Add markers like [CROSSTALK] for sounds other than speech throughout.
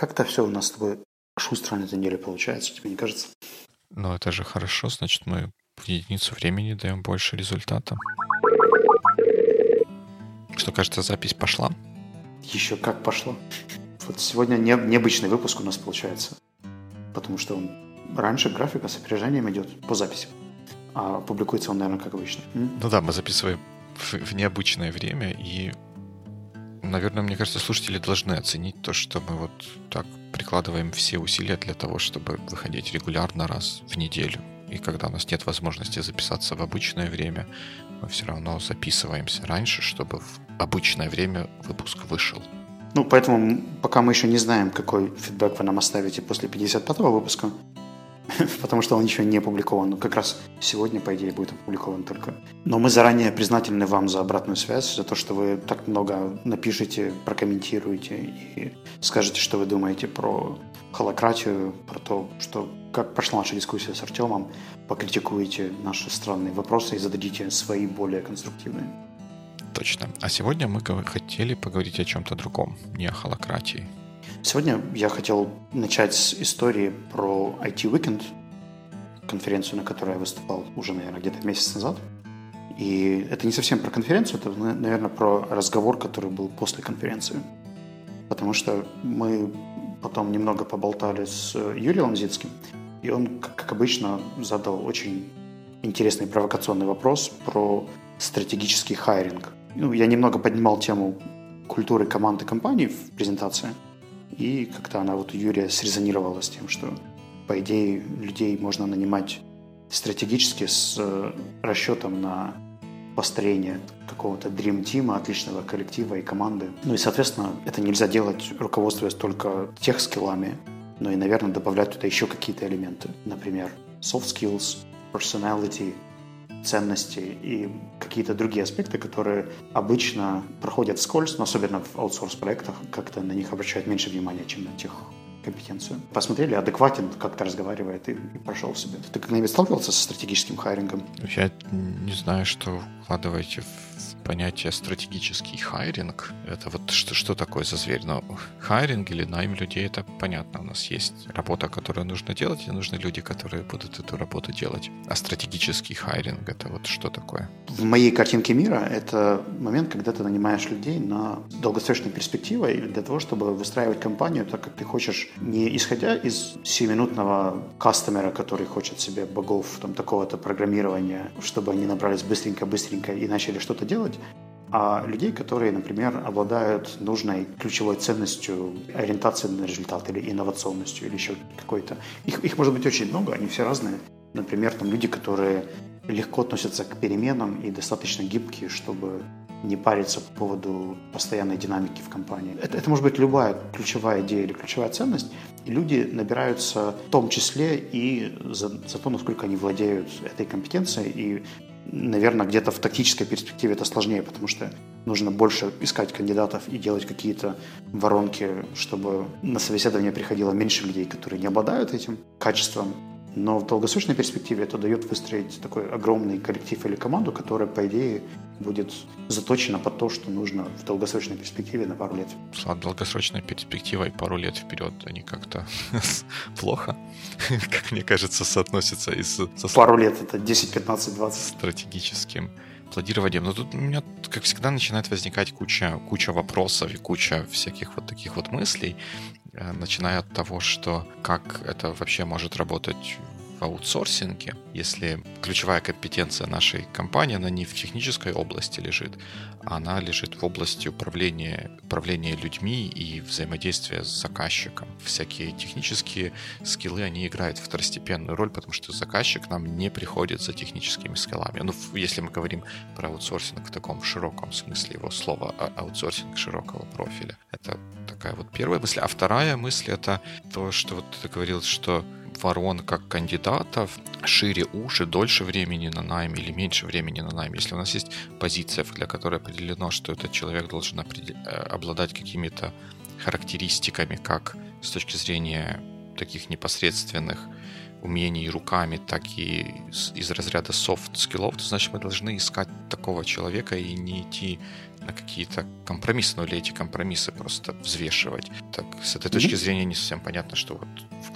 Как-то все у нас с тобой шустро на этой неделе получается, тебе не кажется? Ну, это же хорошо, значит, мы в единицу времени даем больше результата. Что, кажется, запись пошла? Еще как пошла. Вот сегодня не, необычный выпуск у нас получается. Потому что он раньше графика с опережением идет по записи. А публикуется он, наверное, как обычно. М? Ну да, мы записываем в, в необычное время, и, наверное, мне кажется, слушатели должны оценить то, что мы вот так прикладываем все усилия для того, чтобы выходить регулярно раз в неделю. И когда у нас нет возможности записаться в обычное время, мы все равно записываемся раньше, чтобы в обычное время выпуск вышел. Ну, поэтому пока мы еще не знаем, какой фидбэк вы нам оставите после 55-го выпуска, [LAUGHS] потому что он еще не опубликован. Как раз сегодня, по идее, будет опубликован только. Но мы заранее признательны вам за обратную связь, за то, что вы так много напишите, прокомментируете и скажете, что вы думаете про холократию, про то, что как прошла наша дискуссия с Артемом, покритикуете наши странные вопросы и зададите свои более конструктивные. Точно. А сегодня мы хотели поговорить о чем-то другом, не о холократии. Сегодня я хотел начать с истории про IT Weekend, конференцию, на которой я выступал уже, наверное, где-то месяц назад. И это не совсем про конференцию, это, наверное, про разговор, который был после конференции. Потому что мы потом немного поболтали с Юрием Ламзицким, и он, как обычно, задал очень интересный провокационный вопрос про стратегический хайринг. Ну, я немного поднимал тему культуры команды компании в презентации – и как-то она вот у Юрия срезонировала с тем, что, по идее, людей можно нанимать стратегически с э, расчетом на построение какого-то Dream Team, отличного коллектива и команды. Ну и, соответственно, это нельзя делать, руководствуясь только тех скиллами, но и, наверное, добавлять туда еще какие-то элементы. Например, soft skills, personality – ценности и какие-то другие аспекты, которые обычно проходят вскользь, но особенно в аутсорс-проектах как-то на них обращают меньше внимания, чем на тех компетенцию. Посмотрели, адекватен, как-то разговаривает и, и прошел себе. Ты когда-нибудь сталкивался со стратегическим hiring ом? Я не знаю, что вкладываете в понятие стратегический hiring. Это вот что, что такое за зверь? Но hiring или найм людей, это понятно. У нас есть работа, которую нужно делать, и нужны люди, которые будут эту работу делать. А стратегический hiring, это вот что такое? В моей картинке мира это момент, когда ты нанимаешь людей на долгосрочной перспективе для того, чтобы выстраивать компанию так, как ты хочешь, не исходя из сиюминутного customer а, который хочет себе богов там такого-то программирования, чтобы они набрались быстренько-быстренько и начали что-то делать, а людей, которые, например, обладают нужной ключевой ценностью, ориентацией на результат или инновационностью, или еще какой-то. Их, их может быть очень много, они все разные. Например, там люди, которые легко относятся к переменам и достаточно гибкие, чтобы не париться по поводу постоянной динамики в компании. Это, это может быть любая ключевая идея или ключевая ценность. И люди набираются в том числе и за, за то, насколько они владеют этой компетенцией и наверное, где-то в тактической перспективе это сложнее, потому что нужно больше искать кандидатов и делать какие-то воронки, чтобы на собеседование приходило меньше людей, которые не обладают этим качеством. Но в долгосрочной перспективе это дает выстроить такой огромный коллектив или команду, которая, по идее, будет заточена под то, что нужно в долгосрочной перспективе на пару лет. С долгосрочной перспективой пару лет вперед они как-то [LAUGHS] плохо, [LAUGHS] как мне кажется, соотносятся и с... Со... Пару лет это 10, 15, 20. Стратегическим планированием. Но тут у меня, как всегда, начинает возникать куча, куча вопросов и куча всяких вот таких вот мыслей, начиная от того, что как это вообще может работать в аутсорсинге, если ключевая компетенция нашей компании, она не в технической области лежит, а она лежит в области управления, управления людьми и взаимодействия с заказчиком. Всякие технические скиллы, они играют второстепенную роль, потому что заказчик нам не приходит за техническими скиллами. Ну, если мы говорим про аутсорсинг в таком широком смысле его слова, а аутсорсинг широкого профиля. Это такая вот первая мысль. А вторая мысль — это то, что вот ты говорил, что ворон как кандидатов шире уши, дольше времени на найм или меньше времени на найм. Если у нас есть позиция, для которой определено, что этот человек должен. Э, обладать какими-то характеристиками, как с точки зрения таких непосредственных умений руками, так и из разряда софт-скиллов, то значит мы должны искать такого человека и не идти на какие-то компромиссы, ну или эти компромиссы просто взвешивать. Так, с этой точки зрения не совсем понятно, что вот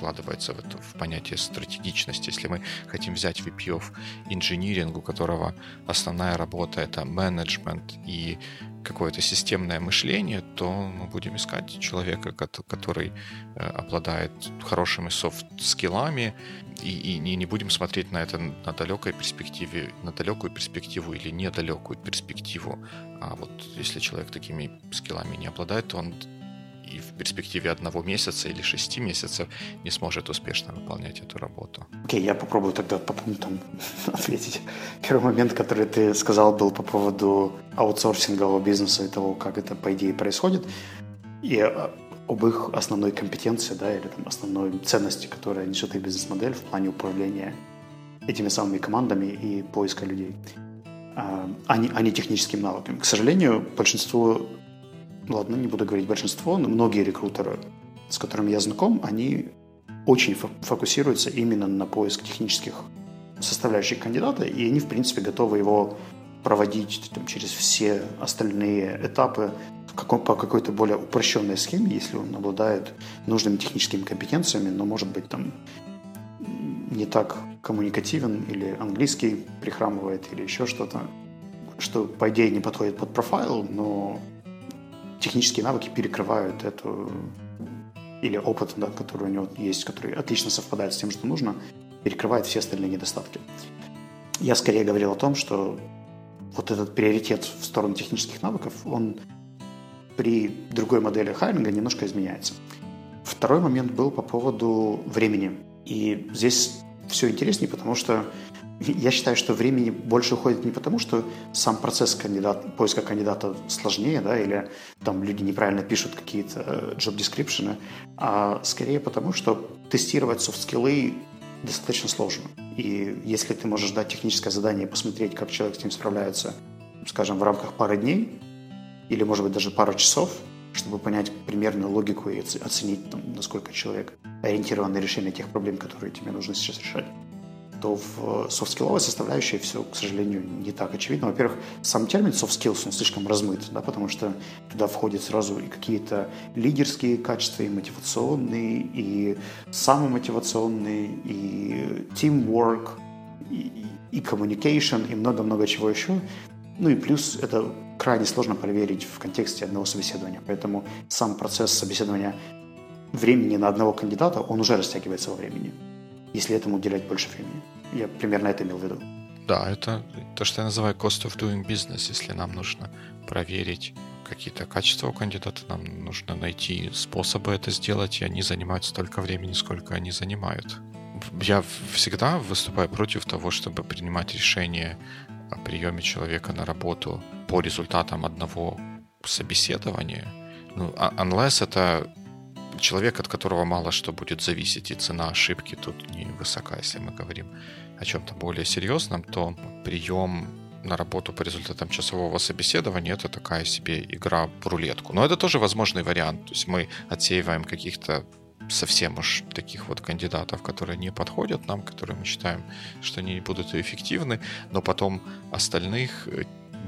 вкладывается в, это, в понятие стратегичности. Если мы хотим взять VP of Engineering, у которого основная работа это менеджмент и какое-то системное мышление, то мы будем искать человека, который э, обладает хорошими софт-скиллами, и, и не будем смотреть на это на далекой перспективе, на далекую перспективу или недалекую перспективу. А вот если человек такими скиллами не обладает, то он и в перспективе одного месяца или шести месяцев не сможет успешно выполнять эту работу. Окей, okay, я попробую тогда по пунктам [LAUGHS] ответить. Первый момент, который ты сказал, был по поводу аутсорсингового бизнеса и того, как это, по идее, происходит. И а, об их основной компетенции, да, или там, основной ценности, которая несет их бизнес-модель в плане управления этими самыми командами и поиска людей, а, а не, а не техническим навыками. К сожалению, большинство ладно, не буду говорить большинство, но многие рекрутеры, с которыми я знаком, они очень фокусируются именно на поиск технических составляющих кандидата, и они, в принципе, готовы его проводить там, через все остальные этапы каком, по какой-то более упрощенной схеме, если он обладает нужными техническими компетенциями, но, может быть, там не так коммуникативен или английский прихрамывает или еще что-то, что, по идее, не подходит под профайл, но технические навыки перекрывают эту или опыт, да, который у него есть, который отлично совпадает с тем, что нужно, перекрывает все остальные недостатки. Я скорее говорил о том, что вот этот приоритет в сторону технических навыков, он при другой модели хайринга немножко изменяется. Второй момент был по поводу времени. И здесь все интереснее, потому что я считаю, что времени больше уходит не потому, что сам процесс кандидат, поиска кандидата сложнее, да, или там люди неправильно пишут какие-то э, job description, а скорее потому, что тестировать софт-скиллы достаточно сложно. И если ты можешь дать техническое задание посмотреть, как человек с ним справляется, скажем, в рамках пары дней, или, может быть, даже пару часов, чтобы понять примерную логику и оценить, там, насколько человек ориентирован на решение тех проблем, которые тебе нужно сейчас решать, то в софт-скилловой составляющей все, к сожалению, не так очевидно. Во-первых, сам термин soft skills, он слишком размыт, да, потому что туда входят сразу и какие-то лидерские качества, и мотивационные, и самомотивационные, и teamwork, и, и communication, и много-много чего еще. Ну и плюс это крайне сложно проверить в контексте одного собеседования. Поэтому сам процесс собеседования времени на одного кандидата, он уже растягивается во времени если этому уделять больше времени. Я примерно это имел в виду. Да, это то, что я называю cost of doing business. Если нам нужно проверить какие-то качества у кандидата, нам нужно найти способы это сделать, и они занимают столько времени, сколько они занимают. Я всегда выступаю против того, чтобы принимать решение о приеме человека на работу по результатам одного собеседования. Ну, а, unless это человек, от которого мало что будет зависеть, и цена ошибки тут не высока. Если мы говорим о чем-то более серьезном, то прием на работу по результатам часового собеседования это такая себе игра в рулетку. Но это тоже возможный вариант. То есть мы отсеиваем каких-то совсем уж таких вот кандидатов, которые не подходят нам, которые мы считаем, что они будут эффективны, но потом остальных э,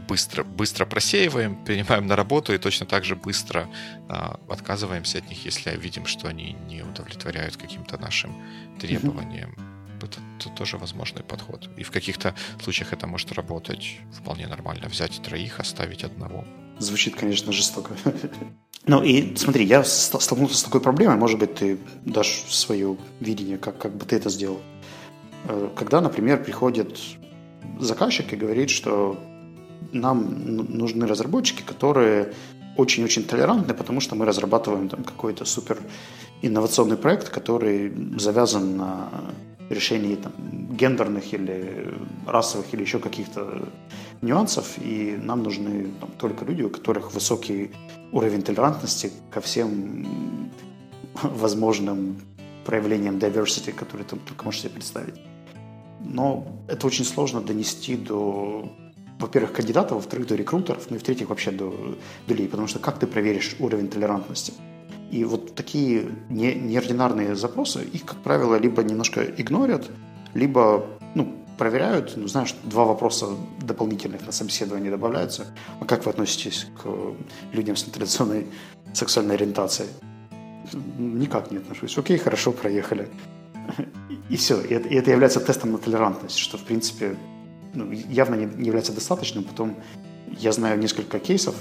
быстро, быстро просеиваем, принимаем на работу и точно так же быстро а, отказываемся от них, если видим, что они не удовлетворяют каким-то нашим требованиям. Это, это тоже возможный подход. И в каких-то случаях это может работать вполне нормально. Взять троих, оставить одного. Звучит, конечно, жестоко. [LAUGHS] Ну и смотри, я столкнулся с такой проблемой, может быть, ты дашь свое видение, как, как бы ты это сделал. Э, когда, например, приходит заказчик и говорит, что нам нужны разработчики, которые очень-очень толерантны, потому что мы разрабатываем там какой-то супер инновационный проект, который завязан на решении там, гендерных или расовых или еще каких-то нюансов, и нам нужны там, только люди, у которых высокий уровень толерантности ко всем возможным проявлениям diversity, которые ты только можешь себе представить. Но это очень сложно донести до во-первых, кандидатов, во-вторых, до рекрутеров, ну и в-третьих, вообще до, до людей. Потому что как ты проверишь уровень толерантности? И вот такие не, неординарные запросы, их, как правило, либо немножко игнорят, либо ну, проверяют, ну, знаешь, два вопроса дополнительных на собеседование добавляются. А как вы относитесь к людям с нетрадиционной сексуальной ориентацией? Никак не отношусь. Окей, хорошо, проехали. И все. И это, и это является тестом на толерантность, что, в принципе, ну, явно не, не является достаточным. Потом я знаю несколько кейсов,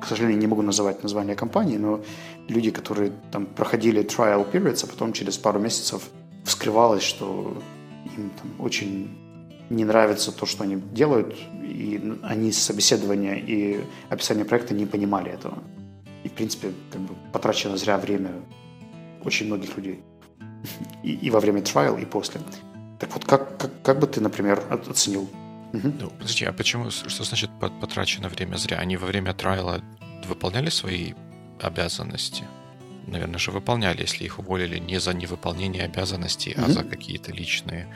к сожалению, не могу называть название компании, но люди, которые там проходили trial periods, а потом через пару месяцев вскрывалось, что им там очень не нравится то, что они делают, и они с собеседования и описания проекта не понимали этого. И, в принципе, как бы потрачено зря время очень многих людей. [LAUGHS] И, и во время trial, и после. Так вот, как, как, как бы ты, например, оценил Угу. Ну, подожди, а почему, что значит потрачено время зря? Они во время трайла выполняли свои обязанности? Наверное же выполняли, если их уволили не за невыполнение обязанностей, угу. а за какие-то личные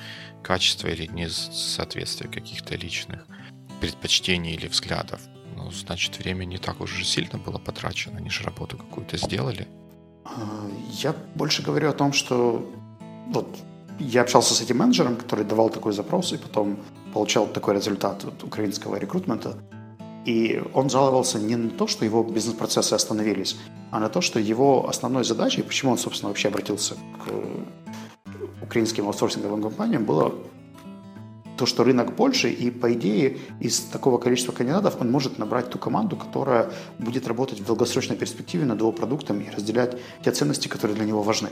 качества или несоответствие каких-то личных предпочтений или взглядов. Ну, значит, время не так уж сильно было потрачено, они же работу какую-то сделали. А, я больше говорю о том, что вот я общался с этим менеджером, который давал такой запрос, и потом получал такой результат от украинского рекрутмента. И он жаловался не на то, что его бизнес-процессы остановились, а на то, что его основной задачей, почему он, собственно, вообще обратился к украинским аутсорсинговым компаниям, было то, что рынок больше, и, по идее, из такого количества кандидатов он может набрать ту команду, которая будет работать в долгосрочной перспективе над его продуктом и разделять те ценности, которые для него важны.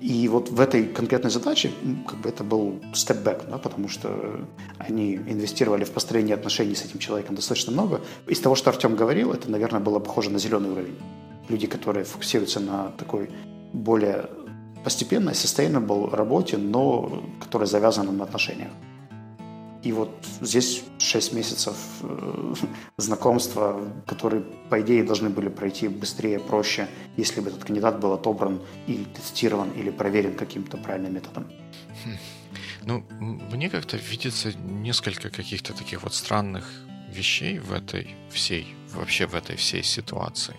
И вот в этой конкретной задаче как бы это был степ-бэк, да, потому что они инвестировали в построение отношений с этим человеком достаточно много. Из того, что Артем говорил, это, наверное, было похоже на зеленый уровень. Люди, которые фокусируются на такой более постепенной, sustainable работе, но которая завязана на отношениях. И вот здесь 6 месяцев э, знакомства, которые, по идее, должны были пройти быстрее, проще, если бы этот кандидат был отобран или тестирован, или проверен каким-то правильным методом. Хм. Ну, мне как-то видится несколько каких-то таких вот странных вещей в этой всей, вообще в этой всей ситуации.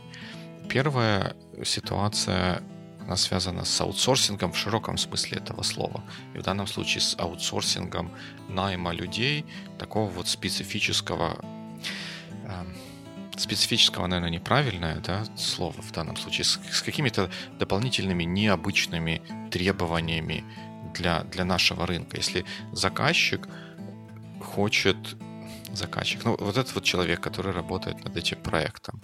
Первая ситуация она связана с аутсорсингом в широком смысле этого слова. И в данном случае с аутсорсингом найма людей, такого вот специфического, э, специфического, наверное, неправильное да, слово в данном случае, с, с какими-то дополнительными необычными требованиями для, для нашего рынка. Если заказчик хочет заказчик, ну вот этот вот человек, который работает над этим проектом,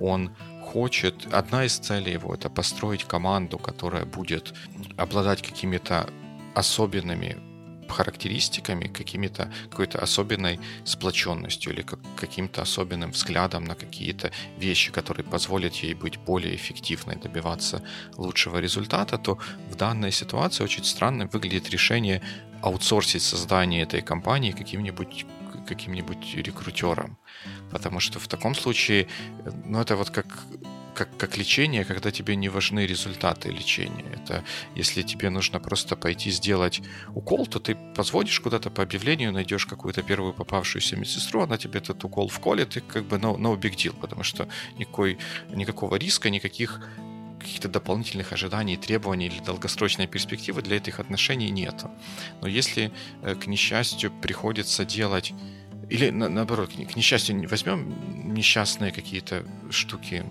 он хочет, одна из целей его это построить команду, которая будет обладать какими-то особенными характеристиками, какими-то какой-то особенной сплоченностью или как, каким-то особенным взглядом на какие-то вещи, которые позволят ей быть более эффективной, добиваться лучшего результата, то в данной ситуации очень странно выглядит решение аутсорсить создание этой компании каким-нибудь каким-нибудь рекрутером. Потому что в таком случае, ну, это вот как как, как лечение, когда тебе не важны результаты лечения. Это если тебе нужно просто пойти сделать укол, то ты позвонишь куда-то по объявлению, найдешь какую-то первую попавшуюся медсестру, она тебе этот укол вколет, и как бы no, no big deal, потому что никакой, никакого риска, никаких каких-то дополнительных ожиданий, требований или долгосрочной перспективы для этих отношений нет. Но если, э, к несчастью, приходится делать или наоборот, к несчастью, возьмем несчастные какие-то штуки,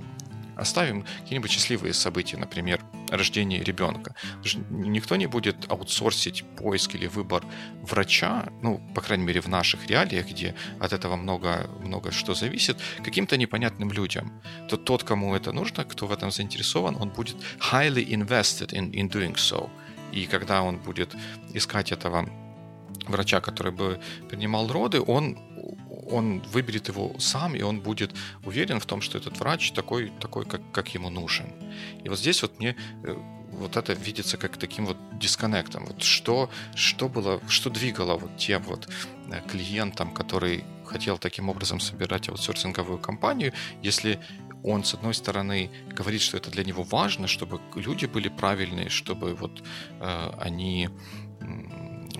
оставим какие-нибудь счастливые события, например, рождение ребенка. Никто не будет аутсорсить поиск или выбор врача, ну, по крайней мере, в наших реалиях, где от этого много, много что зависит, каким-то непонятным людям. То тот, кому это нужно, кто в этом заинтересован, он будет highly invested in, in doing so. И когда он будет искать этого врача, который бы принимал роды, он, он выберет его сам, и он будет уверен в том, что этот врач такой, такой как, как ему нужен. И вот здесь вот мне э, вот это видится как таким вот дисконнектом. Вот что, что было, что двигало вот тем вот э, клиентам, который хотел таким образом собирать аутсорсинговую компанию, если он, с одной стороны, говорит, что это для него важно, чтобы люди были правильные, чтобы вот э, они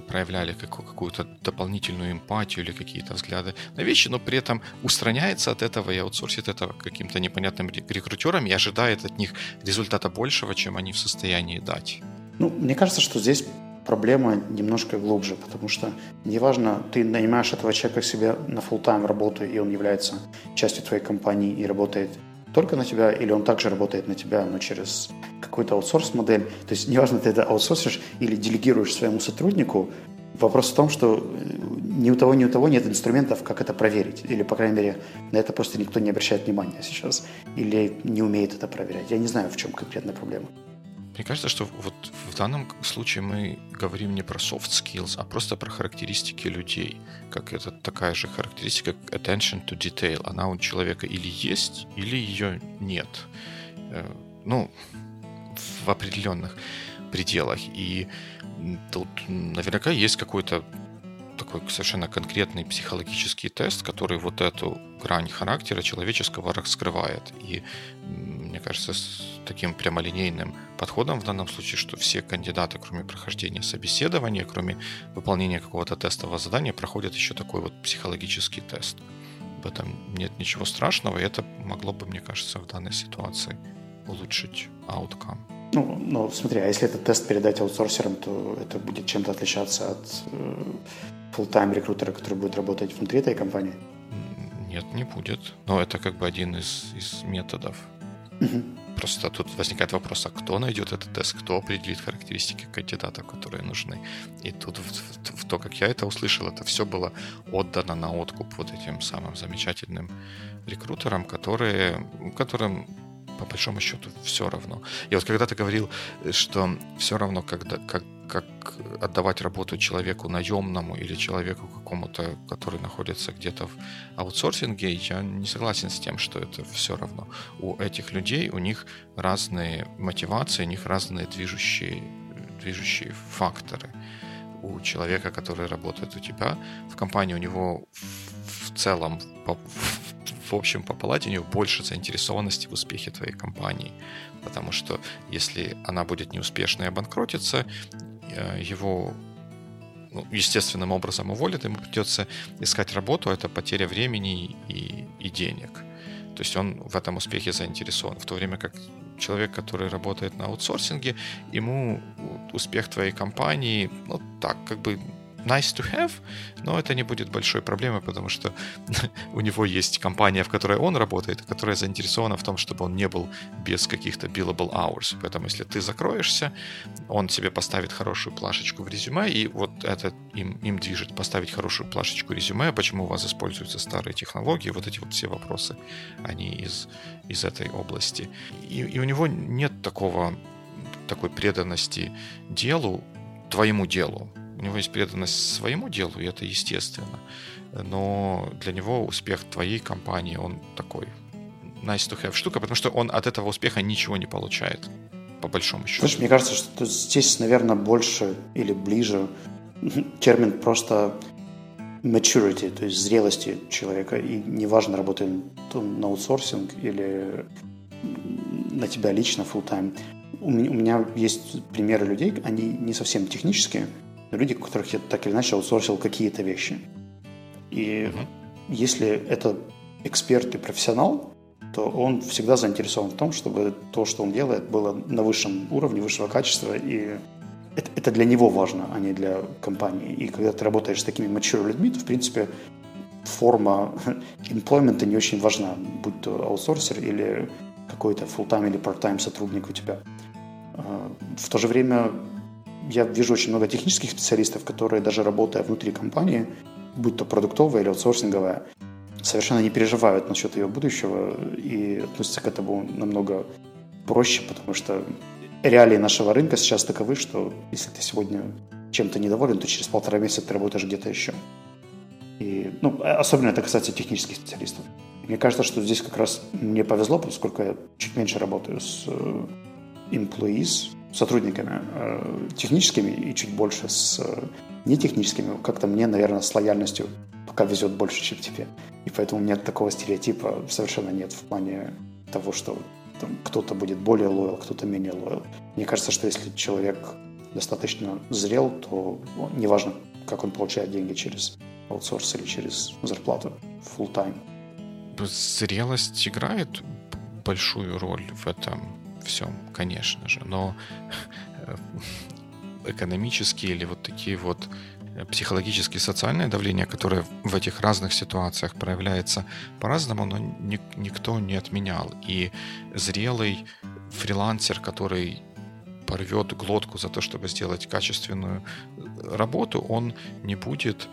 проявляли какую-то дополнительную эмпатию или какие-то взгляды на вещи, но при этом устраняется от этого и аутсорсит это каким-то непонятным рекрутерам и ожидает от них результата большего, чем они в состоянии дать. Ну, мне кажется, что здесь проблема немножко глубже, потому что неважно, ты нанимаешь этого человека себе на full тайм работу, и он является частью твоей компании и работает только на тебя, или он также работает на тебя, но через какую-то аутсорс-модель. То есть неважно, ты это аутсорсишь или делегируешь своему сотруднику, вопрос в том, что э, ни у того, ни у того нет инструментов, как это проверить. Или, по крайней мере, на это просто никто не обращает внимания сейчас. Или не умеет это проверять. Я не знаю, в чем конкретная проблема. Мне кажется, что вот в данном случае мы говорим не про soft skills, а просто про характеристики людей. Как это такая же характеристика, как attention to detail. Она у человека или есть, или ее нет. Э, ну, в определенных пределах. И тут наверняка есть какой-то такой совершенно конкретный психологический тест, который вот эту грань характера человеческого раскрывает. И мне кажется, с таким прямолинейным подходом в данном случае, что все кандидаты, кроме прохождения собеседования, кроме выполнения какого-то тестового задания, проходят еще такой вот психологический тест. В этом нет ничего страшного, и это могло бы, мне кажется, в данной ситуации улучшить outcome. Ну, ну, смотри, а если этот тест передать аутсорсерам, то это будет чем-то отличаться от э, full-time рекрутера, который будет работать внутри этой компании? Нет, не будет. Но это как бы один из, из методов. Угу. Просто тут возникает вопрос, а кто найдет этот тест, кто определит характеристики кандидата, которые нужны. И тут в, в, в то, как я это услышал, это все было отдано на откуп вот этим самым замечательным рекрутерам, которые, которым по большому счету все равно. И вот когда ты говорил, что все равно, когда, как, как отдавать работу человеку наемному или человеку какому-то, который находится где-то в аутсорсинге, я не согласен с тем, что это все равно. У этих людей, у них разные мотивации, у них разные движущие, движущие факторы. У человека, который работает у тебя в компании, у него в целом в общем по палате у него больше заинтересованности в успехе твоей компании. Потому что если она будет неуспешной и обанкротится, э, его ну, естественным образом уволят, ему придется искать работу, а это потеря времени и, и денег. То есть он в этом успехе заинтересован. В то время как человек, который работает на аутсорсинге, ему успех твоей компании, ну так, как бы nice to have, но это не будет большой проблемой, потому что [LAUGHS] у него есть компания, в которой он работает, которая заинтересована в том, чтобы он не был без каких-то billable hours. Поэтому если ты закроешься, он тебе поставит хорошую плашечку в резюме, и вот это им, им движет поставить хорошую плашечку резюме, почему у вас используются старые технологии, вот эти вот все вопросы, они из, из этой области. И, и у него нет такого такой преданности делу, твоему делу, у него есть преданность своему делу, и это естественно. Но для него успех твоей компании, он такой nice to have штука, потому что он от этого успеха ничего не получает, по большому счету. Слушай, мне кажется, что здесь, наверное, больше или ближе [LAUGHS] термин просто maturity, то есть зрелости человека. И неважно, работает он на аутсорсинг или на тебя лично full time. У меня есть примеры людей, они не совсем технические, люди, у которых я так или иначе аутсорсил какие-то вещи. И uh-huh. если это эксперт и профессионал, то он всегда заинтересован в том, чтобы то, что он делает, было на высшем уровне, высшего качества, и это, это для него важно, а не для компании. И когда ты работаешь с такими mature людьми, то, в принципе, форма [LAUGHS] employment не очень важна, будь то аутсорсер или какой-то full-time или part-time сотрудник у тебя. А, в то же время я вижу очень много технических специалистов, которые даже работая внутри компании, будь то продуктовая или аутсорсинговая, совершенно не переживают насчет ее будущего и относятся к этому намного проще, потому что реалии нашего рынка сейчас таковы, что если ты сегодня чем-то недоволен, то через полтора месяца ты работаешь где-то еще. И, ну, особенно это касается технических специалистов. Мне кажется, что здесь как раз мне повезло, поскольку я чуть меньше работаю с э, employees, сотрудниками э, техническими и чуть больше с э, нетехническими. Как-то мне, наверное, с лояльностью пока везет больше, чем тебе. И поэтому меня такого стереотипа совершенно нет в плане того, что там, кто-то будет более лоял, кто-то менее лоял. Мне кажется, что если человек достаточно зрел, то неважно, как он получает деньги через аутсорс или через зарплату full time. Зрелость играет большую роль в этом всем, конечно же, но э, экономические или вот такие вот э, психологические социальное давление, которое в этих разных ситуациях проявляется по-разному, но ни, никто не отменял. И зрелый фрилансер, который порвет глотку за то, чтобы сделать качественную э, работу, он не будет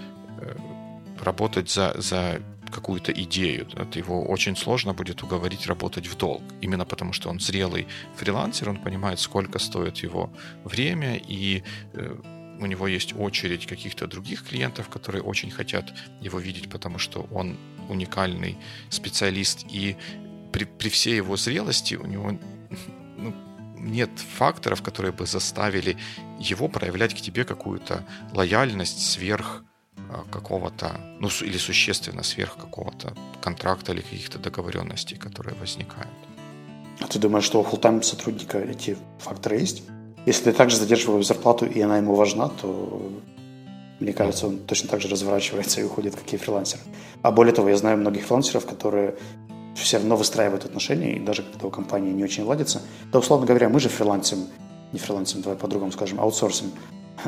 работать за, за какую-то идею. Это его очень сложно будет уговорить работать в долг. Именно потому, что он зрелый фрилансер, он понимает, сколько стоит его время, и э, у него есть очередь каких-то других клиентов, которые очень хотят его видеть, потому что он уникальный специалист, и при, при всей его зрелости у него ну, нет факторов, которые бы заставили его проявлять к тебе какую-то лояльность сверх какого-то, ну или существенно сверх какого-то контракта или каких-то договоренностей, которые возникают. А ты думаешь, что у full сотрудника эти факторы есть? Если ты также задерживаешь зарплату, и она ему важна, то мне кажется, он точно так же разворачивается и уходит, как и фрилансер. А более того, я знаю многих фрилансеров, которые все равно выстраивают отношения, и даже когда у компании не очень ладится, да, условно говоря, мы же фрилансим, не фрилансим, давай по-другому скажем, аутсорсим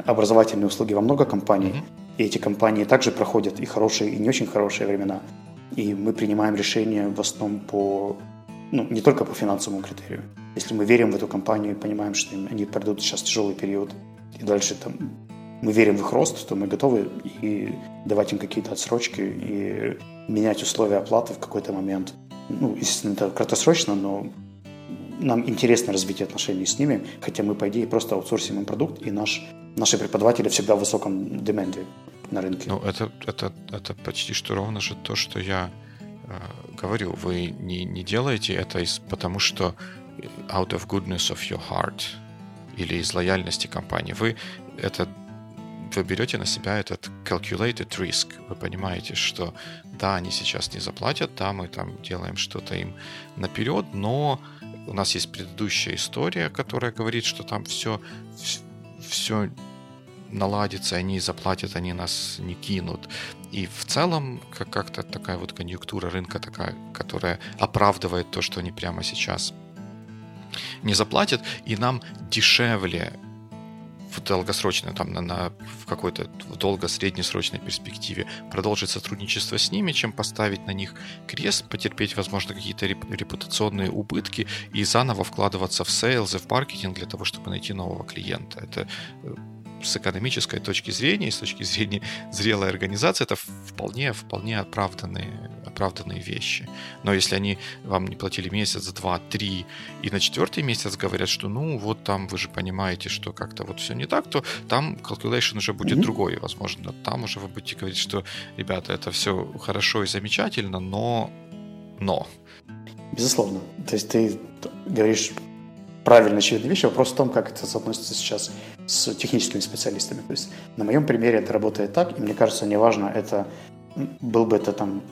образовательные услуги во много компаний, mm-hmm. И эти компании также проходят и хорошие, и не очень хорошие времена. И мы принимаем решения в основном по, ну, не только по финансовому критерию. Если мы верим в эту компанию и понимаем, что они пройдут сейчас тяжелый период, и дальше там мы верим в их рост, то мы готовы и давать им какие-то отсрочки и менять условия оплаты в какой-то момент. Ну, естественно, это краткосрочно, но нам интересно развитие отношений с ними, хотя мы, по идее, просто аутсорсим им продукт, и наш наши преподаватели всегда в высоком деменде на рынке. Ну, это, это, это почти что ровно же то, что я э, говорю. Вы не, не делаете это из, потому что out of goodness of your heart или из лояльности компании. Вы это вы берете на себя этот calculated risk. Вы понимаете, что да, они сейчас не заплатят, да, мы там делаем что-то им наперед, но у нас есть предыдущая история, которая говорит, что там все, все наладится, они заплатят, они нас не кинут. И в целом как-то такая вот конъюнктура рынка такая, которая оправдывает то, что они прямо сейчас не заплатят, и нам дешевле в долгосрочной, там, на, на, в какой-то в долго-среднесрочной перспективе продолжить сотрудничество с ними, чем поставить на них крест, потерпеть, возможно, какие-то репутационные убытки и заново вкладываться в сейлз и в маркетинг для того, чтобы найти нового клиента. Это э, с экономической точки зрения, с точки зрения зрелой организации, это вполне, вполне оправданные, оправданные вещи. Но если они вам не платили месяц, два, три, и на четвертый месяц говорят, что ну вот там вы же понимаете, что как-то вот все не так, то там calculation уже будет mm-hmm. другой. Возможно, там уже вы будете говорить, что, ребята, это все хорошо и замечательно, но... Но. Безусловно. То есть ты говоришь правильно очевидные вещи. Вопрос в том, как это соотносится сейчас с техническими специалистами. То есть на моем примере это работает так, и мне кажется, неважно, это был бы это там,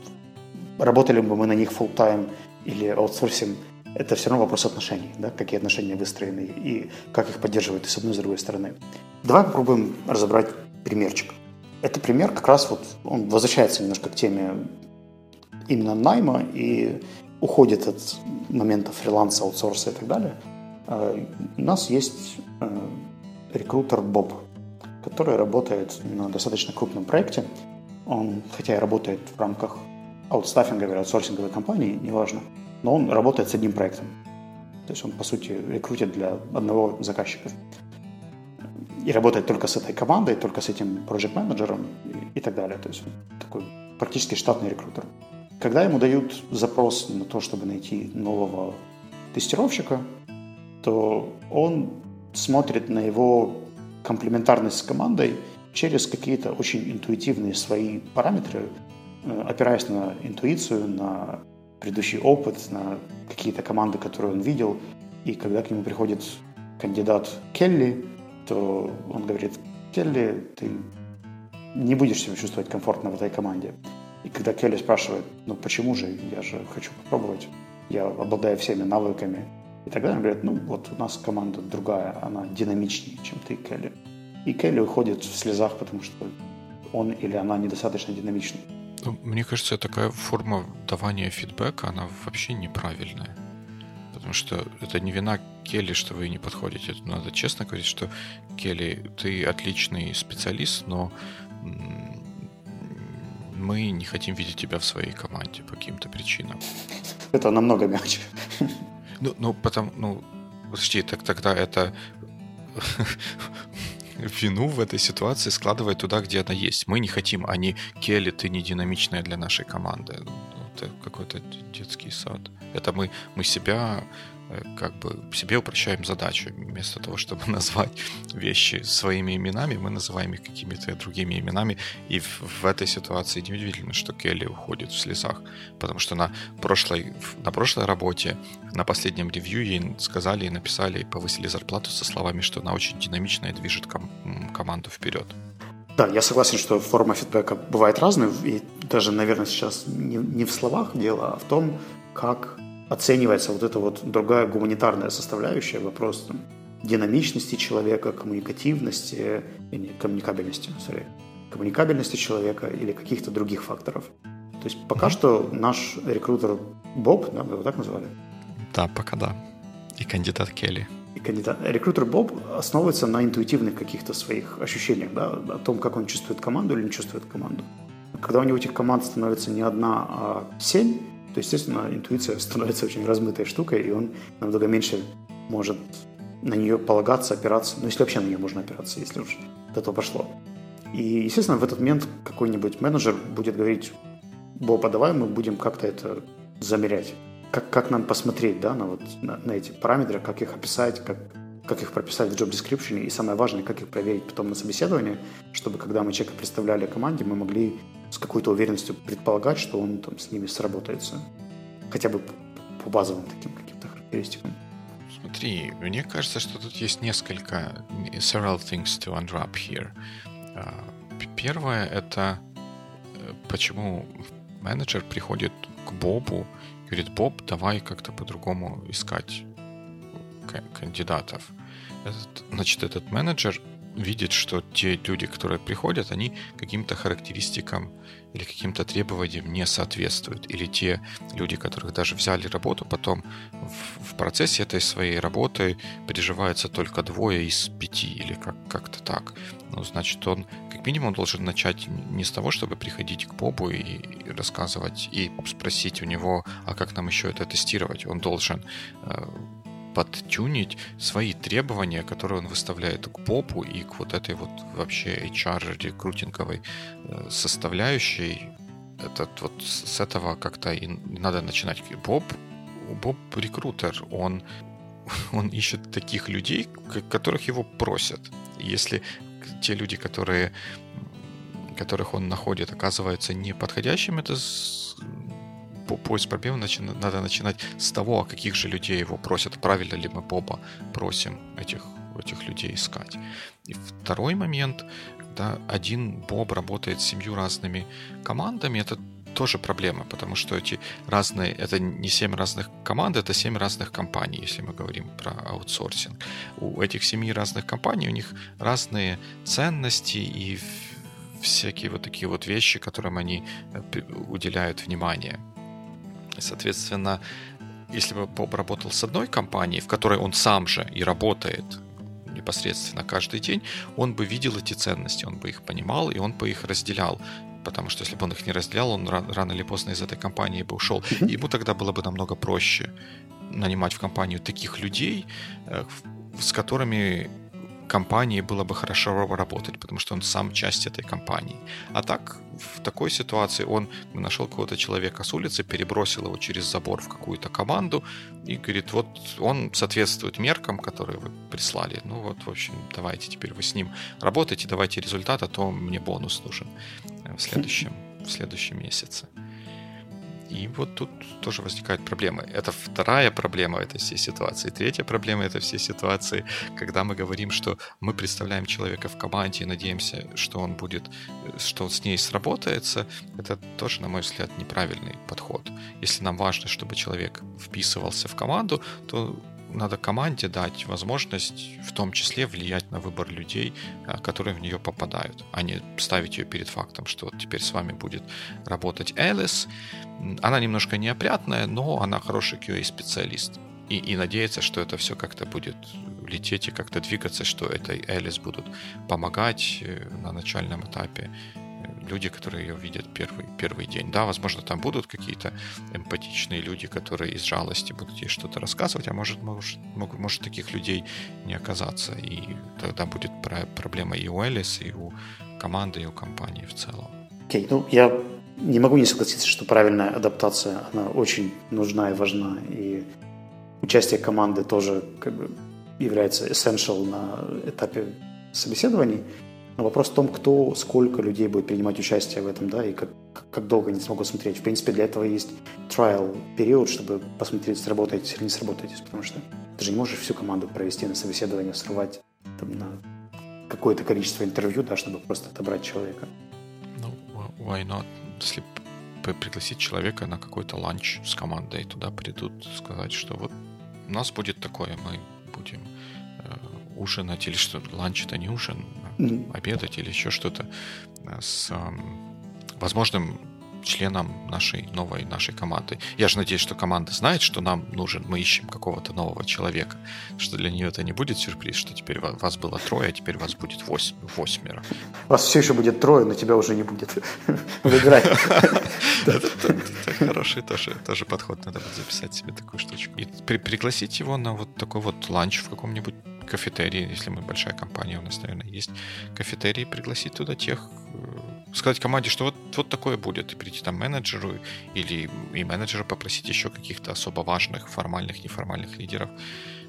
работали бы мы на них full time или аутсорсим, это все равно вопрос отношений, да, какие отношения выстроены и как их поддерживают и с одной и с другой стороны. Давай попробуем разобрать примерчик. Это пример как раз вот, он возвращается немножко к теме именно найма и уходит от момента фриланса, аутсорса и так далее – Э, у нас есть э, рекрутер Боб, который работает на достаточно крупном проекте. Он, хотя и работает в рамках аутстаффинговой аутсорсинговой компании, неважно, но он работает с одним проектом. То есть он, по сути, рекрутит для одного заказчика. И работает только с этой командой, только с этим проект менеджером и, и так далее. То есть такой практически штатный рекрутер. Когда ему дают запрос на то, чтобы найти нового тестировщика, то он смотрит на его комплементарность с командой через какие-то очень интуитивные свои параметры, э, опираясь на интуицию, на предыдущий опыт, на какие-то команды, которые он видел. И когда к нему приходит кандидат Келли, то он говорит, Келли, ты не будешь себя чувствовать комфортно в этой команде. И когда Келли спрашивает, ну почему же, я же хочу попробовать, я обладаю всеми навыками, И тогда они говорят, ну вот у нас команда другая, она динамичнее, чем ты, Келли. И Келли уходит в слезах, потому что он или она недостаточно динамичный. Ну, мне кажется, такая форма давания фидбэка, она вообще неправильная. Потому что это не вина Келли, что вы не подходите. Надо честно говорить, что Келли, ты отличный специалист, но мы не хотим видеть тебя в своей команде по каким-то причинам. Это намного мягче. Ну, ну потом, ну, подожди, так тогда это [LAUGHS] вину в этой ситуации складывать туда, где она есть. Мы не хотим, а не Келли, ты не динамичная для нашей команды. Это какой-то детский сад. Это мы, мы себя Э, как бы себе упрощаем задачу. Вместо того, чтобы [LAUGHS] назвать вещи своими именами, мы называем их какими-то другими именами. И в, в этой ситуации неудивительно, что Келли уходит в слезах. Потому что на прошлой, на прошлой работе, на последнем ревью ей сказали и написали, и повысили зарплату со словами, что она очень динамичная и движет ком- команду вперед. Да, я согласен, что форма фидбэка бывает разная, и даже, наверное, сейчас не, не в словах дело, а в том, как оценивается вот эта вот другая гуманитарная составляющая, вопрос там, динамичности человека, коммуникативности, не, коммуникабельности, sorry, коммуникабельности человека или каких-то других факторов. То есть пока что наш рекрутер Боб, да, вы его так назвали? Да, пока да. И кандидат Келли. Кандидат. Рекрутер Боб основывается на интуитивных каких-то своих ощущениях, да, о том, как он чувствует команду или не чувствует команду. Когда у него этих команд становится не одна, а семь, то, естественно, интуиция [LAUGHS] становится очень размытой штукой, и он намного меньше может на нее полагаться, опираться, ну, если вообще на нее можно опираться, если уж до этого пошло. И, естественно, в этот момент какой-нибудь менеджер будет говорить, Боб, а давай мы будем как-то это замерять. Как, как нам посмотреть да, на, вот, на, на эти параметры, как их описать, как, как их прописать в job description, и самое важное, как их проверить потом на собеседовании, чтобы когда мы человека представляли команде, мы могли с какой-то уверенностью предполагать, что он там с ними сработается. Хотя бы по базовым таким каким-то характеристикам. Смотри, мне кажется, что тут есть несколько several things to unwrap here. А, первое — это э, почему менеджер приходит к Бобу говорит, Боб, давай как-то по-другому искать кандидатов. Этот, значит, этот менеджер видит, что те люди, которые приходят, они каким-то характеристикам или каким-то требованиям не соответствуют. Или те люди, которых даже взяли работу, потом в, в процессе этой своей работы переживается только двое из пяти или как- как-то так. Ну, значит, он как минимум должен начать не с того, чтобы приходить к Бобу и, и рассказывать, и спросить у него, а как нам еще это тестировать. Он должен э, подтюнить свои требования, которые он выставляет к попу и к вот этой вот вообще HR-рекрутинговой э, составляющей. Этот вот с этого как-то и надо начинать. Боб, Боб рекрутер, он, [LAUGHS] он ищет таких людей, которых его просят. Если те люди, которые которых он находит, оказываются неподходящим, это поиск проблем начи- надо начинать с того, а каких же людей его просят, правильно ли мы Боба просим этих, этих людей искать. И второй момент, когда один Боб работает с семью разными командами, это тоже проблема, потому что эти разные, это не семь разных команд, это семь разных компаний, если мы говорим про аутсорсинг. У этих семи разных компаний у них разные ценности и всякие вот такие вот вещи, которым они э, уделяют внимание. Соответственно, если бы Боб работал с одной компанией, в которой он сам же и работает непосредственно каждый день, он бы видел эти ценности, он бы их понимал, и он бы их разделял. Потому что если бы он их не разделял, он рано или поздно из этой компании бы ушел. И ему тогда было бы намного проще нанимать в компанию таких людей, э, с которыми компании было бы хорошо работать, потому что он сам часть этой компании. А так, в такой ситуации он нашел какого-то человека с улицы, перебросил его через забор в какую-то команду и говорит, вот он соответствует меркам, которые вы прислали. Ну вот, в общем, давайте теперь вы с ним работайте, давайте результат, а то мне бонус нужен в следующем, в следующем месяце. И вот тут тоже возникают проблемы. Это вторая проблема этой всей ситуации. Третья проблема этой всей ситуации, когда мы говорим, что мы представляем человека в команде и надеемся, что он будет, что он с ней сработается, это тоже, на мой взгляд, неправильный подход. Если нам важно, чтобы человек вписывался в команду, то надо команде дать возможность в том числе влиять на выбор людей, э, которые в нее попадают, а не ставить ее перед фактом, что вот теперь с вами будет работать Элис. Она немножко неопрятная, но она хороший QA-специалист. И, и надеяться, что это все как-то будет лететь и как-то двигаться, что этой Элис будут помогать э, на начальном этапе люди, которые ее видят первый, первый день. Да, возможно, там будут какие-то эмпатичные люди, которые из жалости будут ей что-то рассказывать, а может, может, может таких людей не оказаться. И тогда будет проблема и у Элис, и у команды, и у компании в целом. Окей, okay, ну я не могу не согласиться, что правильная адаптация, она очень нужна и важна. И участие команды тоже как бы является essential на этапе собеседований. Но вопрос в том, кто, сколько людей будет принимать участие в этом, да, и как, как долго они смогут смотреть. В принципе, для этого есть trial период, чтобы посмотреть, сработаете или не сработаете, потому что ты же не можешь всю команду провести на собеседование, срывать там, на какое-то количество интервью, да, чтобы просто отобрать человека. Ну, why not? Если пригласить человека на какой-то ланч с командой, туда придут сказать, что вот у нас будет такое, мы будем э, ужинать, или что ланч это не ужин, mm-hmm. обедать или еще что-то э, с возможным членом нашей новой нашей команды. Я же надеюсь, что команда знает, что нам нужен, мы ищем какого-то нового человека, что для нее это не будет сюрприз, что теперь вас было трое, а теперь вас будет восемь, восьмеро. Вас все еще будет трое, но тебя уже не будет. [LAUGHS] Выбирай. [LAUGHS] Хороший тоже, тоже подход, надо будет записать себе такую штучку. И пригласить его на вот такой вот ланч в каком-нибудь кафетерии, если мы большая компания, у нас, наверное, есть кафетерий, пригласить туда тех, э, сказать команде, что вот, вот такое будет, и прийти там менеджеру или и менеджера попросить еще каких-то особо важных формальных, неформальных лидеров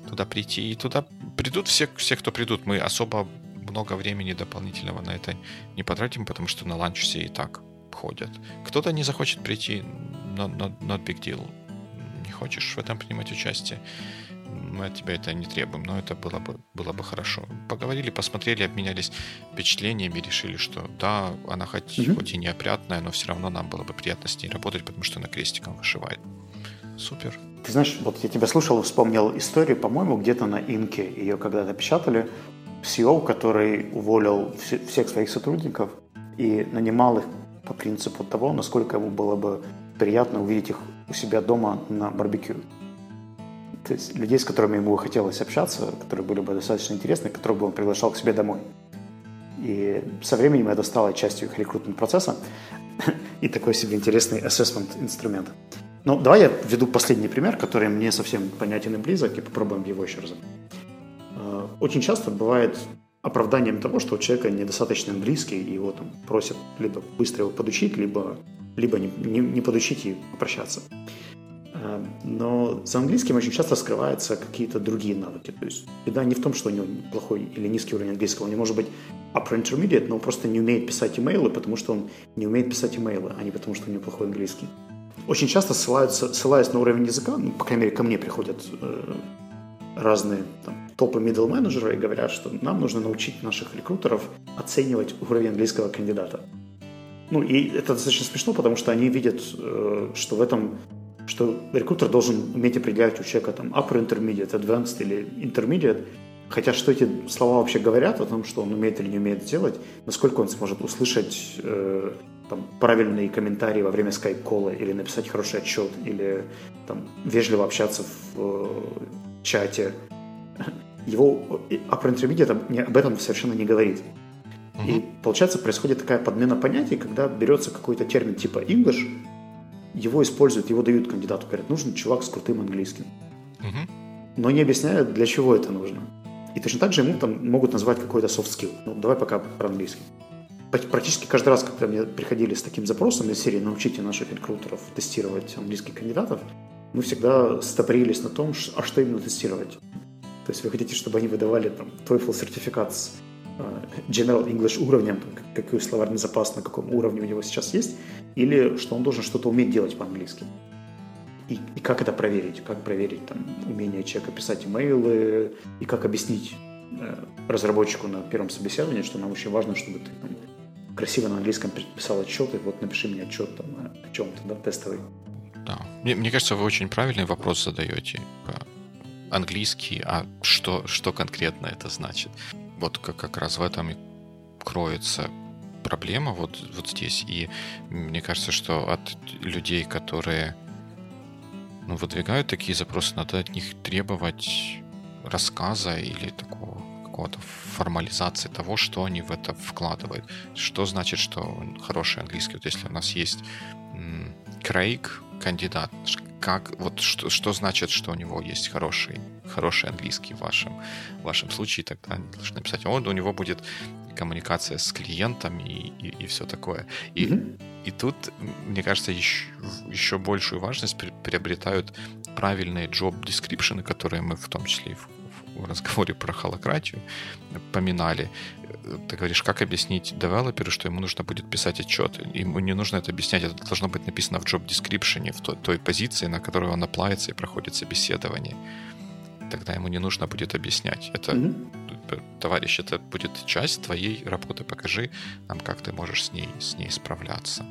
туда прийти. И туда придут все, все, кто придут. Мы особо много времени дополнительного на это не потратим, потому что на ланч все и так ходят. Кто-то не захочет прийти, not, not, not big deal. Хочешь в этом принимать участие мы от тебя это не требуем, но это было бы, было бы хорошо. Поговорили, посмотрели, обменялись впечатлениями, решили, что да, она хоть, угу. хоть и неопрятная, но все равно нам было бы приятно с ней работать, потому что она крестиком вышивает. Супер. Ты знаешь, вот я тебя слушал, вспомнил историю, по-моему, где-то на Инке ее когда-то печатали. CEO, который уволил всех своих сотрудников и нанимал их по принципу того, насколько ему было бы приятно увидеть их у себя дома на барбекю. То есть людей, с которыми ему хотелось общаться, которые были бы достаточно интересны, которых бы он приглашал к себе домой. И со временем это стало частью их рекрутмент процесса [COUGHS] и такой себе интересный assessment инструмент. Ну, давай я введу последний пример, который мне совсем понятен и близок, и попробуем его еще раз. А, очень часто бывает оправданием того, что у человека недостаточно английский, и его там просят либо быстро его подучить, либо, либо не, не, не подучить и попрощаться. Э, но за английским очень часто скрываются какие-то другие навыки. То есть беда не в том, что у него плохой или низкий уровень английского. Он не может быть upper intermediate, но он просто не умеет писать имейлы, потому что он не умеет писать имейлы, а не потому что у него плохой английский. Очень часто ссылаются, ссылаясь на уровень языка, ну, по крайней мере, ко мне приходят э, разные там, топы middle менеджеры и говорят, что нам нужно научить наших рекрутеров оценивать уровень английского кандидата. Ну, и это достаточно смешно, потому что они видят, э, что в этом что рекрутер должен уметь определять у человека там upper intermediate, advanced или intermediate, хотя что эти слова вообще говорят о том, что он умеет или не умеет делать, насколько он сможет услышать э, там, правильные комментарии во время скайп-кола или написать хороший отчет, или там, вежливо общаться в э, чате. Его upper intermediate об этом совершенно не говорит. И получается, происходит такая подмена понятий, когда берется какой-то термин типа English, его используют, его дают кандидату, говорят, нужен чувак с крутым английским. Угу. Но не объясняют, для чего это нужно. И точно так же ему там могут назвать какой-то soft skill. Ну, давай пока про английский. Практически каждый раз, когда мне приходили с таким запросом из серии «Научите наших рекрутеров тестировать английских кандидатов», мы всегда стопорились на том, а что именно тестировать. То есть вы хотите, чтобы они выдавали там TOEFL сертификат с general English уровнем, какой словарный запас, на каком уровне у него сейчас есть, или что он должен что-то уметь делать по-английски. И, и как это проверить? Как проверить там, умение человека писать имейлы, и как объяснить э, разработчику на первом собеседовании, что нам очень важно, чтобы ты там, красиво на английском писал отчет, и вот напиши мне отчет там, о чем-то, да, тестовый. Да. Мне, мне кажется, вы очень правильный вопрос задаете. английский, а что, что конкретно это значит? Вот как, как раз в этом и кроется проблема вот, вот здесь. И мне кажется, что от людей, которые ну, выдвигают такие запросы, надо от них требовать рассказа или такого какого-то формализации того, что они в это вкладывают. Что значит, что хороший английский? Вот если у нас есть Крейг, кандидат, как, вот что, что значит, что у него есть хороший, хороший английский в вашем, в вашем случае, тогда должны написать, он, у него будет коммуникация с клиентами и, и, и все такое. И, mm-hmm. и тут, мне кажется, еще, еще большую важность приобретают правильные job description, которые мы в том числе и в, в разговоре про холократию поминали. Ты говоришь, как объяснить девелоперу, что ему нужно будет писать отчет. Ему не нужно это объяснять, это должно быть написано в job description, в той, той позиции, на которую он оплавится и проходит собеседование. Тогда ему не нужно будет объяснять. Это mm-hmm товарищ, это будет часть твоей работы, покажи нам, как ты можешь с ней, с ней справляться.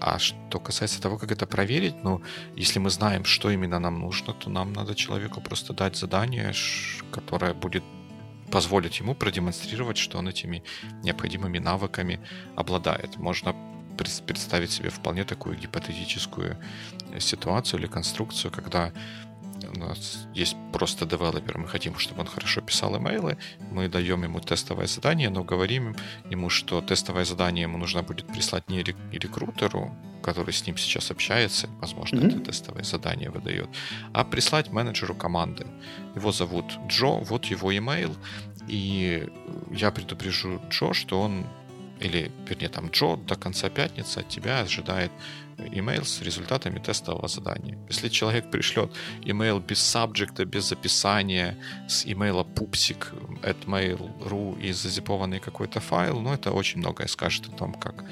А что касается того, как это проверить, ну, если мы знаем, что именно нам нужно, то нам надо человеку просто дать задание, которое будет позволить ему продемонстрировать, что он этими необходимыми навыками обладает. Можно представить себе вполне такую гипотетическую ситуацию или конструкцию, когда у нас есть просто девелопер, мы хотим, чтобы он хорошо писал имейлы, мы даем ему тестовое задание, но говорим ему, что тестовое задание ему нужно будет прислать не рекрутеру, который с ним сейчас общается, возможно, mm-hmm. это тестовое задание выдает, а прислать менеджеру команды. Его зовут Джо, вот его имейл, и я предупрежу Джо, что он или, вернее, там, Джо до конца пятницы от тебя ожидает email с результатами тестового задания. Если человек пришлет email без сабжекта, без описания, с имейла пупсик at mail.ru и зазипованный какой-то файл, ну, это очень многое скажет о том, как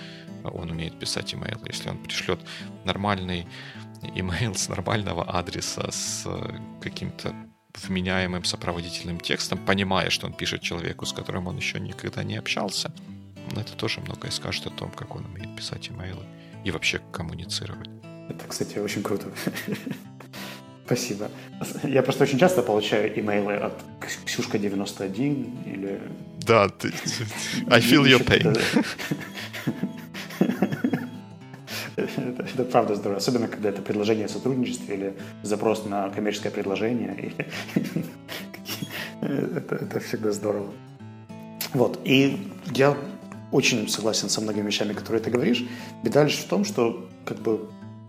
он умеет писать email. Если он пришлет нормальный email [LAUGHS] с нормального адреса, с каким-то вменяемым сопроводительным текстом, понимая, что он пишет человеку, с которым он еще никогда не общался, это тоже многое скажет о том, как он умеет писать имейлы и вообще коммуницировать. Это, кстати, очень круто. [LAUGHS] Спасибо. Я просто очень часто получаю имейлы от Ксюшка91 или... Да, ты... I feel your pain. [LAUGHS] Это, это правда здорово. Особенно, когда это предложение о сотрудничестве или запрос на коммерческое предложение. [LAUGHS] это, это всегда здорово. Вот. И я очень согласен со многими вещами, которые ты говоришь. Беда лишь в том, что как бы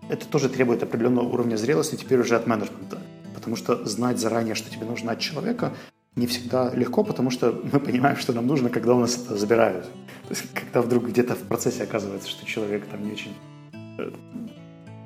это тоже требует определенного уровня зрелости теперь уже от менеджмента. Потому что знать заранее, что тебе нужно от человека, не всегда легко, потому что [LAUGHS] мы понимаем, что нам нужно, когда у нас это забирают. То есть, когда вдруг где-то в процессе оказывается, что человек там не очень э,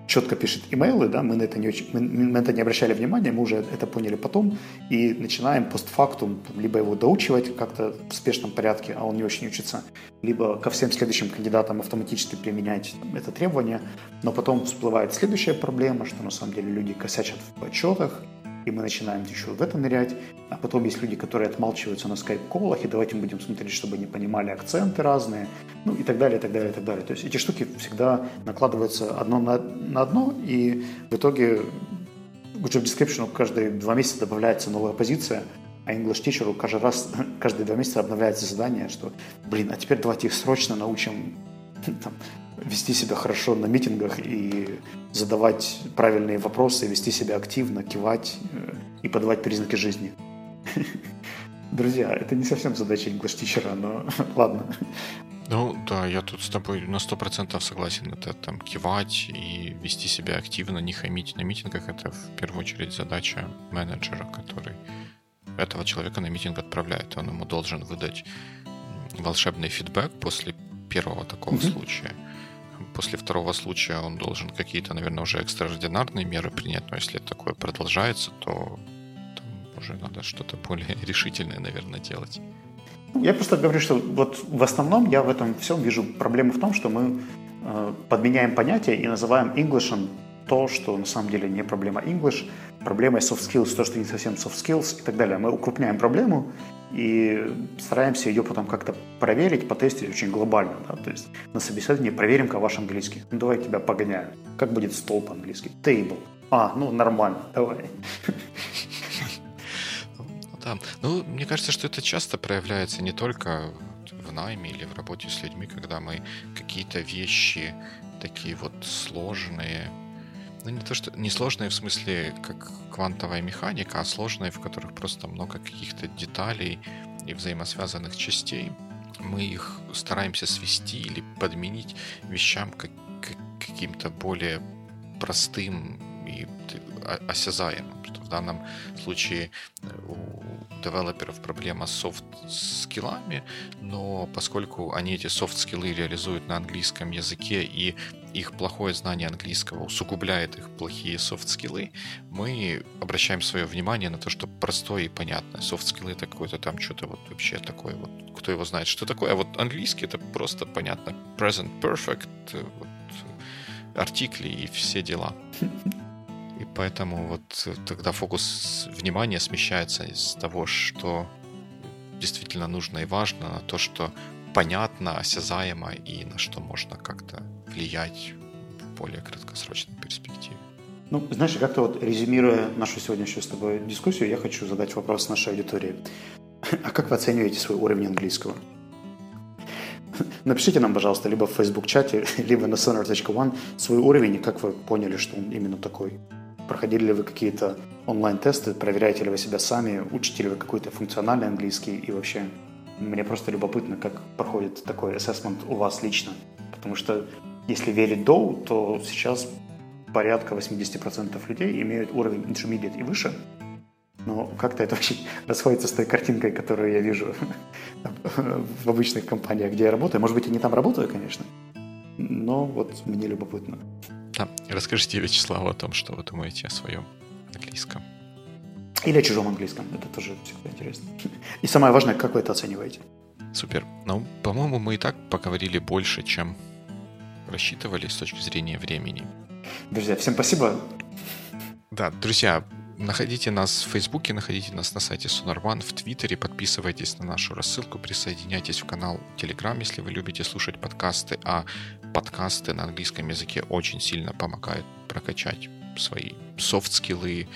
четко пишет имейлы, да, мы на это не очень, мы, на это не обращали внимания, мы уже это поняли потом и начинаем постфактум либо его доучивать как-то в спешном порядке, а он не очень учится, либо ко всем следующим кандидатам автоматически применять это требование, но потом всплывает следующая проблема, что на самом деле люди косячат в отчетах, и мы начинаем еще в это нырять. А потом есть люди, которые отмалчиваются на скайп-колах, и давайте будем смотреть, чтобы они понимали акценты разные, ну и так далее, и так далее, и так далее. То есть эти штуки всегда накладываются одно на, на одно, и в итоге к job description каждые два месяца добавляется новая позиция, а English Teacher каждый раз, [LAUGHS] каждые два месяца обновляется задание, что, блин, а теперь давайте их срочно научим [LAUGHS] там, вести себя хорошо на митингах и задавать правильные вопросы, вести себя активно, кивать э, и подавать признаки жизни. [LAUGHS] Друзья, это не совсем задача инглиш-тичера, но [LAUGHS] ладно. Ну да, я тут с тобой на сто процентов согласен. Это там кивать и вести себя активно, не хамить на митингах. Это в первую очередь задача менеджера, который этого человека на митинг отправляет. Он ему должен выдать волшебный фидбэк после первого такого mm-hmm. случая после второго случая он должен какие-то, наверное, уже экстраординарные меры принять, но если такое продолжается, то уже надо что-то более [LAUGHS] решительное, наверное, делать. Я просто говорю, что вот в основном я в этом всем вижу проблему в том, что мы э, подменяем понятия и называем English то, что на самом деле не проблема English, проблема soft skills, то, что не совсем soft skills и так далее. Мы укрупняем проблему, и стараемся ее потом как-то проверить, потестить очень глобально. Да? То есть на собеседовании проверим-ка ваш английский. Ну, давай тебя погоняю. Как будет стол по-английски? Table. А, ну нормально, [LAUGHS] давай. Да, ну, мне кажется, что это часто проявляется не только в найме или в работе с людьми, когда мы какие-то вещи такие вот сложные, ну не то что не сложные в смысле как квантовая механика, а сложные, в которых просто много каких-то деталей и взаимосвязанных частей. Мы их стараемся свести или подменить вещам как, как каким-то более простым и осязаемым. Что в данном случае э, у девелоперов проблема с софт-скиллами, но поскольку они эти софт-скиллы реализуют на английском языке и их плохое знание английского усугубляет их плохие софт-скиллы, мы обращаем свое внимание на то, что простое и понятное. Софт-скиллы это какое-то там что-то вот вообще такое вот, кто его знает, что такое. А вот английский это просто понятно. Present perfect, э, вот, артикли и все дела. [LAUGHS] И поэтому вот тогда фокус внимания смещается из того, что действительно нужно и важно, на то, что понятно, осязаемо и на что можно как-то влиять в более краткосрочной перспективе. Ну, знаешь, как-то вот резюмируя нашу сегодняшнюю с тобой дискуссию, я хочу задать вопрос нашей аудитории. А как вы оцениваете свой уровень английского? Напишите нам, пожалуйста, либо в Facebook-чате, [LAUGHS] либо на sonar.one свой уровень, и как вы поняли, что он именно такой. Проходили ли вы какие-то онлайн-тесты, проверяете ли вы себя сами, учите ли вы какой-то функциональный английский и вообще мне просто любопытно, как проходит такой ассессмент у вас лично. Потому что если верить Доу, то сейчас порядка 80% людей имеют уровень intermediate и выше. Но как-то это [LAUGHS] вообще расходится с той картинкой, которую я вижу [LAUGHS] в обычных компаниях, где я работаю. Может быть, я не там работаю, конечно, но вот мне любопытно. Да. Расскажите, Вячеслав, о том, что вы думаете о своем английском. Или о чужом английском. Это тоже всегда интересно. [LAUGHS] И самое важное, как вы это оцениваете. Супер. Ну, по-моему, мы и так поговорили больше, чем рассчитывали с точки зрения времени. Друзья, всем спасибо. Да, друзья, находите нас в Фейсбуке, находите нас на сайте One, в Твиттере, подписывайтесь на нашу рассылку, присоединяйтесь в канал Telegram, если вы любите слушать подкасты, а подкасты на английском языке очень сильно помогают прокачать свои софт-скиллы,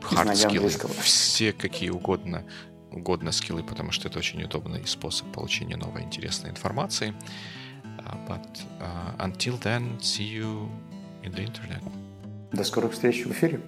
хард-скиллы, все какие угодно, угодно скиллы, потому что это очень удобный способ получения новой интересной информации. Uh, but uh, until then, see you in the internet. До скорых встреч в эфире.